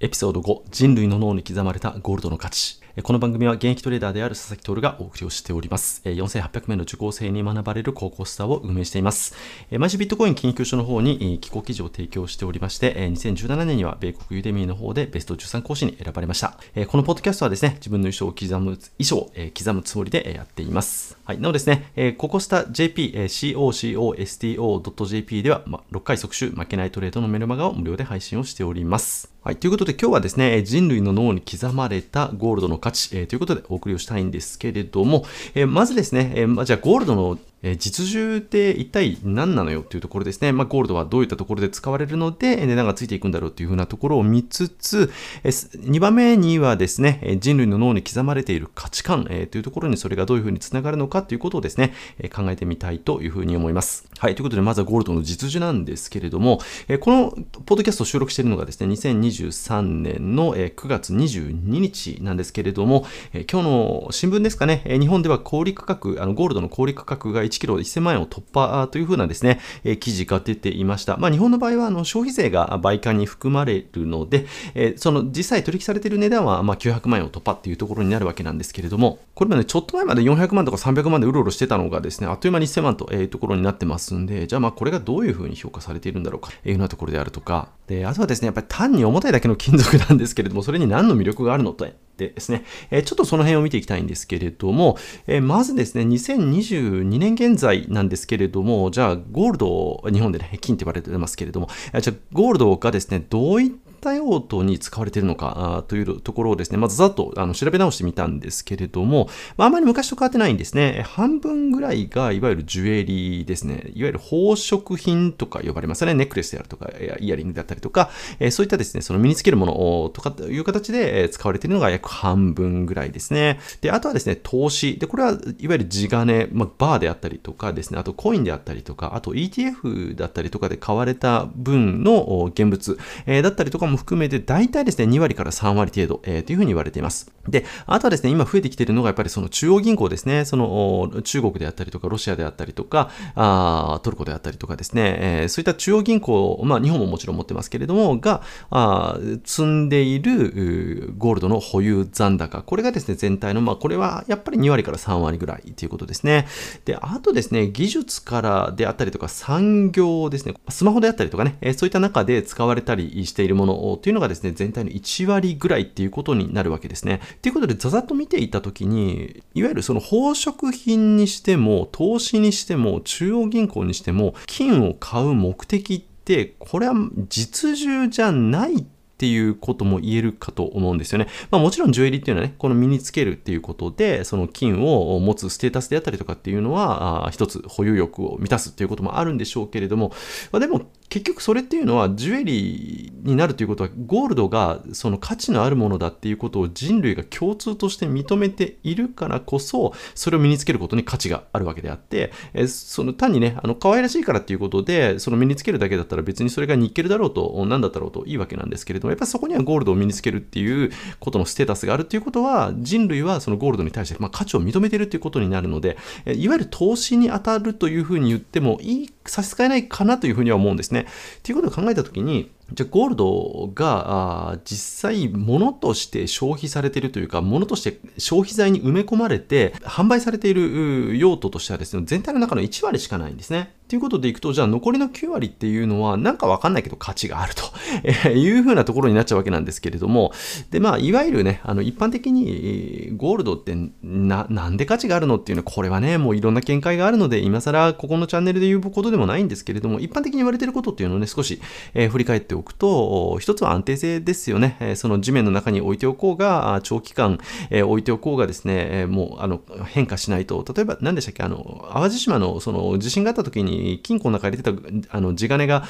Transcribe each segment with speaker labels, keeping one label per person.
Speaker 1: エピソード5人類の脳に刻まれたゴールドの価値。この番組は現役トレーダーである佐々木徹がお送りをしております。4800名の受講生に学ばれる高校スターを運営しています。毎週ビットコイン研究所の方に寄稿記事を提供しておりまして、2017年には米国ユーデミーの方でベスト13講師に選ばれました。このポッドキャストはですね、自分の衣装を刻む、衣装を刻むつもりでやっています。はい。なおですね、ココスタ JP、COCOSTO.jp では、6回即週負けないトレードのメルマガを無料で配信をしております。はい。ということで今日はですね、人類の脳に刻まれたゴールドの価値、えー、ということでお送りをしたいんですけれども、えー、まずですね、えー、じゃあゴールドのえ実需って一体何なのよっていうところですね。まあ、ゴールドはどういったところで使われるので値段がついていくんだろうっていうふうなところを見つつ、え2番目にはですね、人類の脳に刻まれている価値観、えというところにそれがどういうふうにつながるのかということをですね、え考えてみたいというふうに思います。はい。ということで、まずはゴールドの実需なんですけれども、えこのポッドキャストを収録しているのがですね、2023年の9月22日なんですけれども、え今日の新聞ですかね、日本では小売価格、あのゴールドの小売価格が1キロ1000万円を突破というふうなですね、え記事が出ていました。まあ、日本の場合はあの消費税が売価に含まれるので、えその実際取引されている値段はま900万円を突破っていうところになるわけなんですけれども、これまでちょっと前まで400万とか300万でうろうろしてたのがですね、あっという間に1000万というところになってますんで、じゃあまあこれがどういうふうに評価されているんだろうかというようなところであるとか、で、あとはですね、やっぱり単に重たいだけの金属なんですけれども、それに何の魅力があるのとでですね、えちょっとその辺を見ていきたいんですけれども、えまずですね、2022年現在なんですけれども、じゃあゴールド、日本でね、金って言われてますけれども、じゃあゴールドがですね、どういったった用途に使われているのかというところをですね、まずざっとあの調べ直してみたんですけれども、まあ、あまり昔と変わってないんですね。半分ぐらいがいわゆるジュエリーですね。いわゆる宝飾品とか呼ばれますね。ネックレスであるとか、イヤリングだったりとか、そういったですね、その身につけるものとかという形で使われているのが約半分ぐらいですね。で、あとはですね、投資。で、これはいわゆる地金、まあ、バーであったりとかですね、あとコインであったりとか、あと ETF だったりとかで買われた分の現物、だったりとかも含めて、大体ですね、2割から3割程度、えー、というふうに言われています。で、あとはですね、今増えてきているのがやっぱりその中央銀行ですね、その中国であったりとか、ロシアであったりとか、あトルコであったりとかですね、えー、そういった中央銀行、まあ日本ももちろん持ってますけれども、が、あ積んでいるゴールドの保有残高、これがですね、全体の、まあこれはやっぱり2割から3割ぐらいということですね。で、あとですね、技術からであったりとか、産業ですね、スマホであったりとかね、そういった中で使われたりしているものというのがですね、全体の1割ぐらいっていうことになるわけですね。ということで、ざざっと見ていたときに、いわゆるその宝飾品にしても、投資にしても、中央銀行にしても、金を買う目的って、これは実需じゃないっていうことも言えるかと思うんですよね。まあもちろんジュエリーっていうのはね、この身につけるっていうことで、その金を持つステータスであったりとかっていうのは、あ一つ保有欲を満たすっていうこともあるんでしょうけれども、まあ、でも結局それっていうのはジュエリーになるということはゴールドがその価値のあるものだっていうことを人類が共通として認めているからこそそれを身につけることに価値があるわけであってえその単にねあの可愛らしいからっていうことでその身につけるだけだったら別にそれがニッケルだろうと何だったろうといいわけなんですけれどもやっぱりそこにはゴールドを身につけるっていうことのステータスがあるっていうことは人類はそのゴールドに対して、まあ、価値を認めているっていうことになるのでいわゆる投資に当たるというふうに言ってもいい差し支えないかなというふうには思うんですね。っていうことを考えたときに、じゃあゴールドが実際物として消費されているというか物として消費財に埋め込まれて販売されている用途としてはですね全体の中の1割しかないんですね。ということでいくと、じゃあ残りの9割っていうのは、なんかわかんないけど価値があると いうふうなところになっちゃうわけなんですけれども、で、まあ、いわゆるね、あの、一般的にゴールドってな、なんで価値があるのっていうのは、これはね、もういろんな見解があるので、今更ここのチャンネルで言うことでもないんですけれども、一般的に言われてることっていうのをね、少し、えー、振り返っておくと、一つは安定性ですよね。その地面の中に置いておこうが、長期間、置いておこうがですね、もう、あの、変化しないと、例えば、何でしたっけ、あの、淡路島のその地震があった時に、金庫の中に入れてたあの地金が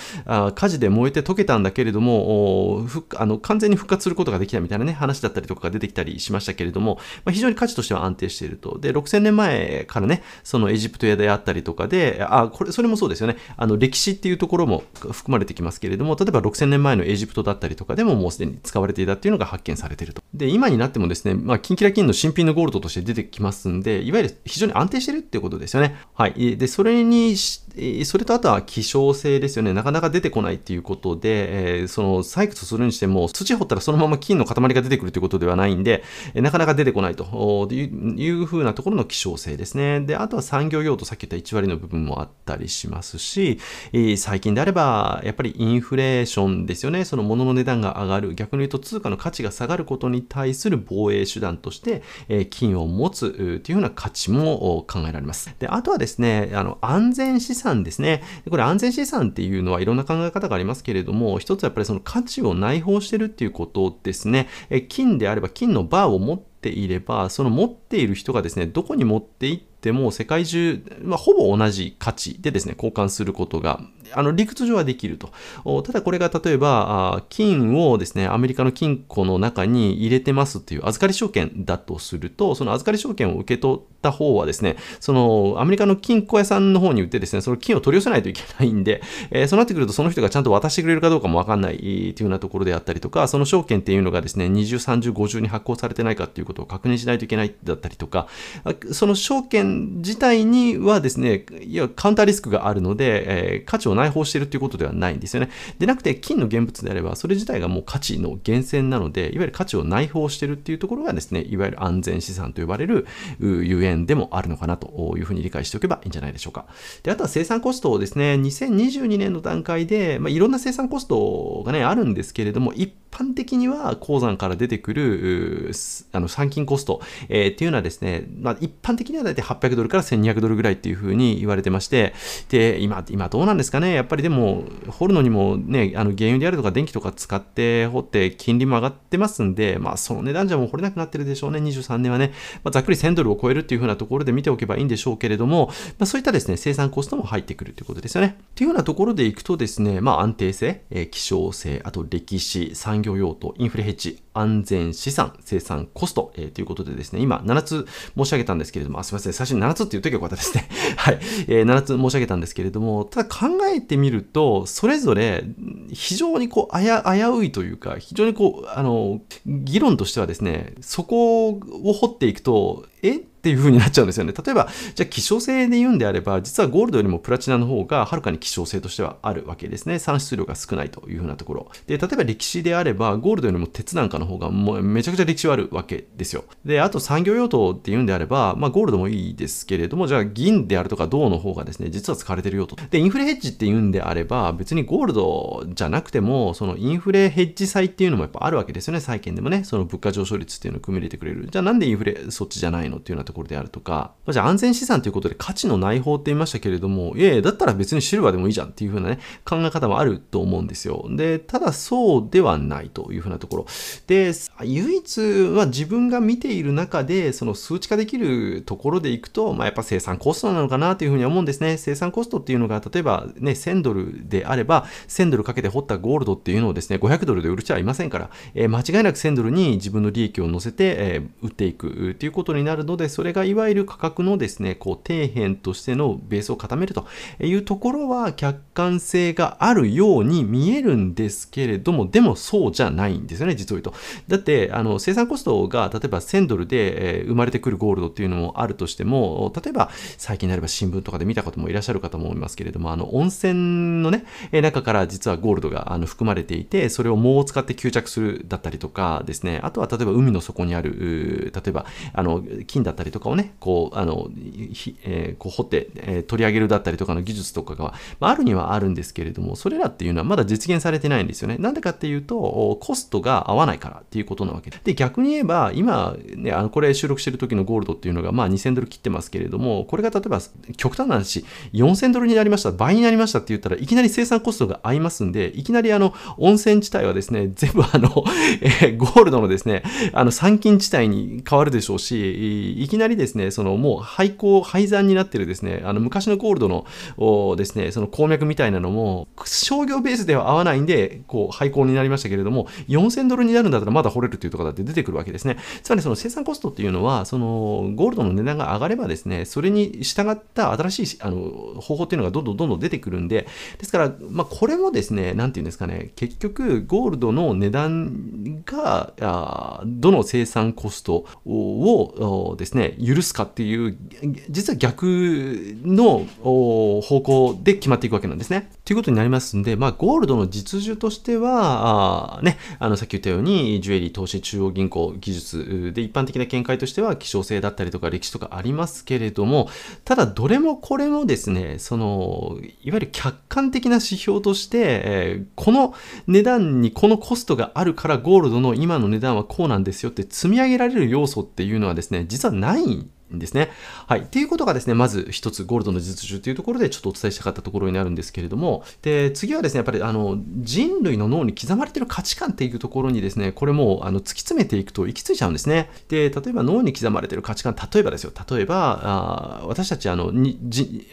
Speaker 1: 火事で燃えて溶けたんだけれどもあの完全に復活することができたみたいなね話だったりとかが出てきたりしましたけれども、まあ、非常に価値としては安定していると。で6000年前からねそのエジプト屋であったりとかであこれそれもそうですよね。あの歴史っていうところも含まれてきますけれども例えば6000 6000年前のエジプトだったりとかでももうすでに使われていたっていうのが発見されていると。で今になってもですね、まあ、キンキラキンの新品のゴールドとして出てきますんでいわゆる非常に安定してるっていうことですよね。はい。でそれにしてそれとあとは希少性ですよね。なかなか出てこないっていうことで、えー、その採掘するにしても、土掘ったらそのまま金の塊が出てくるということではないんで、えー、なかなか出てこないというふうなところの希少性ですね。で、あとは産業用途、さっき言った1割の部分もあったりしますし、えー、最近であれば、やっぱりインフレーションですよね。その物の値段が上がる。逆に言うと通貨の価値が下がることに対する防衛手段として、え、金を持つというような価値も考えられます。で、あとはですね、あの、安全資産ですね。これ安全資産っていうのはいろんな考え方がありますけれども、一つやっぱりその価値を内包してるっていうことですね。え金であれば金のバーを持っていれば、その持っている人がですね、どこに持っていっても世界中、まあ、ほぼ同じ価値でですね、交換することがあの理屈上はできると。ただこれが例えば、金をですね、アメリカの金庫の中に入れてますっていう預かり証券だとすると、その預かり証券を受け取った方はですね、そのアメリカの金庫屋さんの方に売ってですね、その金を取り寄せないといけないんで、えー、そうなってくるとその人がちゃんと渡してくれるかどうかもわかんないっていうようなところであったりとか、その証券っていうのがですね、20、30、50に発行されてないかっていうことを確認しないといけないだったりとか、その証券自体にはですね、いや、カウンターリスクがあるので、えー、価値を内包しているということではないんですよね。でなくて、金の現物であれば、それ自体がもう価値の源泉なので、いわゆる価値を内包しているっていうところがですね、いわゆる安全資産と呼ばれるゆえんでもあるのかなというふうに理解しておけばいいんじゃないでしょうか。で、あとは生産コストをですね、2022年の段階で、まあ、いろんな生産コストがね、あるんですけれども、一般的には鉱山から出てくるあの参勤コスト、えー、っていうのはですね、まあ、一般的には大体800ドルから1200ドルぐらいっていうふうに言われてまして、で、今、今どうなんですかね、ねやっぱりでも、掘るのにもね、あの原油であるとか電気とか使って掘って金利も上がってますんで、まあその値段じゃもう掘れなくなってるでしょうね、23年はね。まあ、ざっくり1000ドルを超えるっていうふうなところで見ておけばいいんでしょうけれども、まあ、そういったですね、生産コストも入ってくるということですよね。っていうようなところでいくとですね、まあ安定性、えー、希少性、あと歴史、産業用途、インフレヘッジ、安全資産、生産コスト、えー、ということでですね、今7つ申し上げたんですけれども、あすみません、最初に7つって言うときはよかったですね。はい、えー、7つ申し上げたんですけれども、ただ考えてみると、それぞれ非常にこう危ういというか、非常にこう、あの、議論としてはですね、そこを掘っていくと、え？っていう風になっちゃうんですよね。例えば、じゃあ希少性で言うんであれば、実はゴールドよりもプラチナの方がはるかに希少性としてはあるわけですね。産出量が少ないという風なところ。で、例えば歴史であれば、ゴールドよりも鉄なんかの方がもうめちゃくちゃ歴史はあるわけですよ。で、あと産業用途って言うんであれば、まあゴールドもいいですけれども、じゃあ銀であるとか銅の方がですね、実は使われてるよと。で、インフレヘッジって言うんであれば、別にゴールドじゃなくても、そのインフレヘッジ債っていうのもやっぱあるわけですよね。債券でもね、その物価上昇率っていうのを組み入れてくれる。じゃあなんでインフレそっちじゃないのっていうようなところであるとか、じゃあ安全資産ということで価値の内包って言いましたけれども、いやいや、だったら別にシルバーでもいいじゃんっていう風なね、考え方もあると思うんですよ。で、ただそうではないという風なところ。で、唯一は自分が見ている中で、その数値化できるところでいくと、まあ、やっぱ生産コストなのかなというふうに思うんですね。生産コストっていうのが、例えばね、1000ドルであれば、1000ドルかけて掘ったゴールドっていうのをですね、500ドルで売る人はいませんから、えー、間違いなく1000ドルに自分の利益を乗せて、えー、売っていくっていうことになるので、それがいわゆる価格のですね、こう、底辺としてのベースを固めるというところは客観性があるように見えるんですけれども、でもそうじゃないんですよね、実を言うと。だって、あの、生産コストが例えば1000ドルで、生まれてくるゴールドっていうのもあるとしても、例えば最近になれば新聞とかで見たこともいらっしゃる方も思いますけれども、あの、温泉のね、中から実はゴールドがあの含まれていて、それを藻を使って吸着するだったりとかですね、あとは例えば海の底にある、例えば、あの、金だったりとかをね、こう、あの、えー、こう掘って、えー、取り上げるだったりとかの技術とかが、まあ、あるにはあるんですけれども、それらっていうのはまだ実現されてないんですよね。なんでかっていうと、コストが合わないからっていうことなわけで。で、逆に言えば、今、ね、あのこれ収録してる時のゴールドっていうのが、まあ2000ドル切ってますけれども、これが例えば、極端な話、4000ドルになりました、倍になりましたって言ったらいきなり生産コストが合いますんで、いきなりあの、温泉地帯はですね、全部あの、えー、ゴールドのですね、あの、参勤地帯に変わるでしょうし、いきなりですね、そのもう廃鉱、廃山になってるですね、あの、昔のゴールドのですね、その鉱脈みたいなのも、商業ベースでは合わないんで、こう、廃鉱になりましたけれども、4000ドルになるんだったらまだ掘れるっていうところだって出てくるわけですね。つまりその生産コストっていうのは、その、ゴールドの値段が上がればですね、それに従った新しい、あの、方法っていうのがどんどんどんどん出てくるんで、ですから、まあ、これもですね、なんていうんですかね、結局、ゴールドの値段が、あどの生産コストをですね、許すかっていう、実は逆の方向で決まっていくわけなんですね。ということになりますんで、まあ、ゴールドの実需としては、あね、あの、さっき言ったように、ジュエリー、投資、中央銀行、技術で一般的な見解としては、希少性だったりとか歴史とかありますけれども、ただ、どれもこれもですね、その、いわゆる客観的な指標として、えー、この値段にこのコストがあるからゴールドの今の値段はこうなんですよって積み上げられる要素っていうのはですね、実はないんですね。はい。っていうことがですね、まず一つゴールドの実需というところでちょっとお伝えしたかったところになるんですけれども、で、次はですね、やっぱりあの人類の脳に刻まれている価値観っていうところにですね、これもあの突き詰めていくと行き着いちゃうんですね。で、例えば脳に刻まれている価値観、例えばですよ、例えば、あ私たちあのに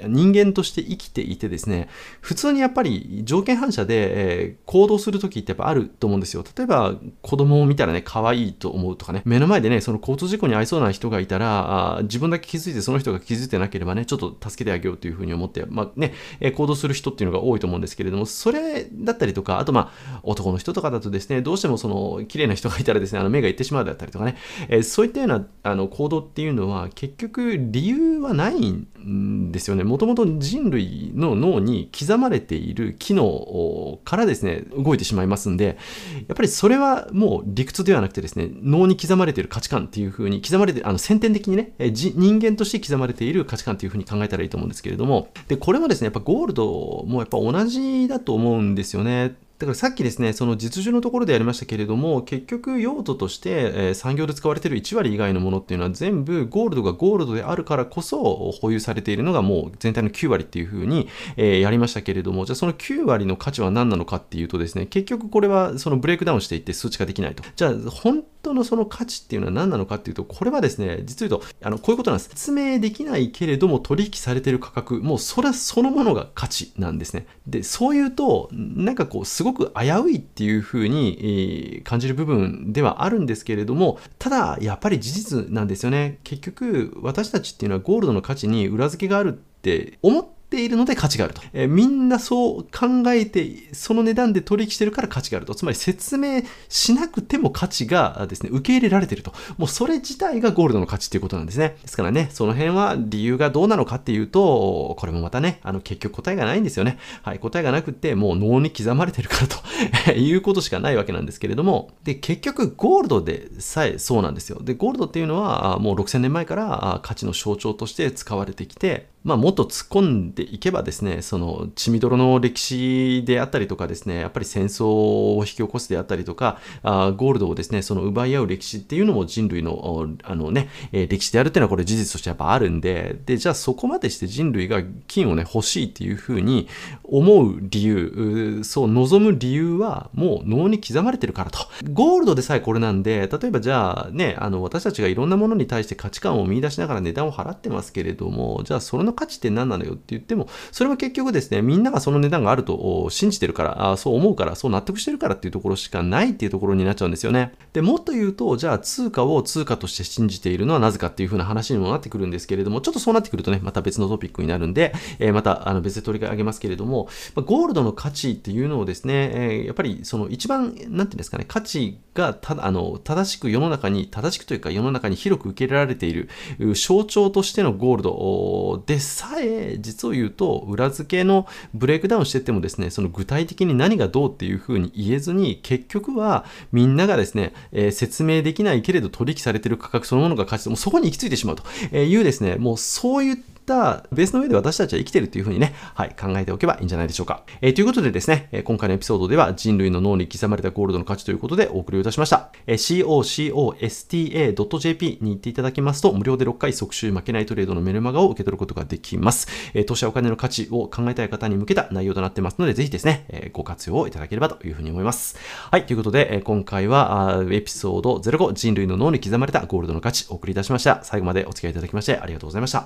Speaker 1: 人間として生きていてですね、普通にやっぱり条件反射で、えー、行動するときってやっぱあると思うんですよ。例えば子供を見たらね、可愛いと思うとかね、目の前でね、その交通事故に遭いそうな人がいたら、自分だけ気づいてその人が気づいてなければね、ちょっと助けてあげようというふうに思って、まあね、え行動する人っていうのが多いと思うんですけれども、それだったりとか、あとまあ、男の人とかだとですね、どうしてもその、綺麗な人がいたらですね、あの目がいってしまうだったりとかね、えそういったようなあの行動っていうのは、結局理由はないんですよね。もともと人類の脳に刻まれている機能からですね、動いてしまいますんで、やっぱりそれはもう理屈ではなくてですね、脳に刻まれている価値観っていうふうに、刻まれて、あの先天的にね、人間として刻まれている価値観というふうに考えたらいいと思うんですけれども、で、これもですね、やっぱゴールドもやっぱ同じだと思うんですよね。だからさっきですね、その実需のところでやりましたけれども、結局用途として、えー、産業で使われている1割以外のものっていうのは全部ゴールドがゴールドであるからこそ保有されているのがもう全体の9割っていうふうに、えー、やりましたけれども、じゃあその9割の価値は何なのかっていうとですね、結局これはそのブレイクダウンしていって数値化できないと。じゃあ本当のその価値っていうのは何なのかっていうと、これはですね、実を言うと、あの、こういうことなんです。説明できないけれども取引されてる価格、もうそれそのものが価値なんですね。で、そう言うと、なんかこう、すごく危ういっていうふうに、えー、感じる部分ではあるんですけれども、ただ、やっぱり事実なんですよね。結局、私たちっていうのはゴールドの価値に裏付けがあるって思ってているので価値があると。えー、みんなそう考えて、その値段で取引してるから価値があると。つまり説明しなくても価値がですね、受け入れられてると。もうそれ自体がゴールドの価値っていうことなんですね。ですからね、その辺は理由がどうなのかっていうと、これもまたね、あの結局答えがないんですよね。はい、答えがなくて、もう脳に刻まれてるからと いうことしかないわけなんですけれども、で、結局ゴールドでさえそうなんですよ。で、ゴールドっていうのはもう6000年前から価値の象徴として使われてきて、まあ、もっと突っ込んでいけばですね、その血みどろの歴史であったりとかですね、やっぱり戦争を引き起こすであったりとか、あゴールドをですね、その奪い合う歴史っていうのも人類のあのね、え歴史であるっていうのはこれ事実としてやっぱあるんで、で、じゃあそこまでして人類が金をね、欲しいっていうふうに思う理由、そう望む理由はもう脳に刻まれてるからと。ゴールドでさえこれなんで、例えばじゃあね、あの私たちがいろんなものに対して価値観を見出しながら値段を払ってますけれども、じゃあそれの価値って何なのよって言っても、それは結局ですね、みんながその値段があると信じてるから、あそう思うから、そう納得してるからっていうところしかないっていうところになっちゃうんですよね。で、もっと言うと、じゃあ通貨を通貨として信じているのはなぜかっていう風な話にもなってくるんですけれども、ちょっとそうなってくるとね、また別のトピックになるんで、えー、またあの別で取り上げますけれども、まゴールドの価値っていうのをですね、えー、やっぱりその一番、なんていうんですかね、価値がたあの正しく世の中に、正しくというか世の中に広く受け入れられている象徴としてのゴールドでさえ、実を言うと、裏付けのブレイクダウンしてってもですね、その具体的に何がどうっていうふうに言えずに、結局はみんながですね、えー、説明できないけれど取引されてる価格そのものが価値、もうそこに行き着いてしまうというですね、もうそういったったベースの上で私たちは生きてるっていうふうにね、はい、考えておけばいいんじゃないでしょうか。えー、ということでですね、え今回のエピソードでは人類の脳に刻まれたゴールドの価値ということでお送りをいたしました。え cocosta.jp に行っていただきますと、無料で6回即週負けないトレードのメルマガを受け取ることができます。え投資やお金の価値を考えたい方に向けた内容となってますので、ぜひですね、えご活用いただければというふうに思います。はい、ということで、え今回はエピソード05人類の脳に刻まれたゴールドの価値お送りいたしました。最後までお付き合いいただきましてありがとうございました。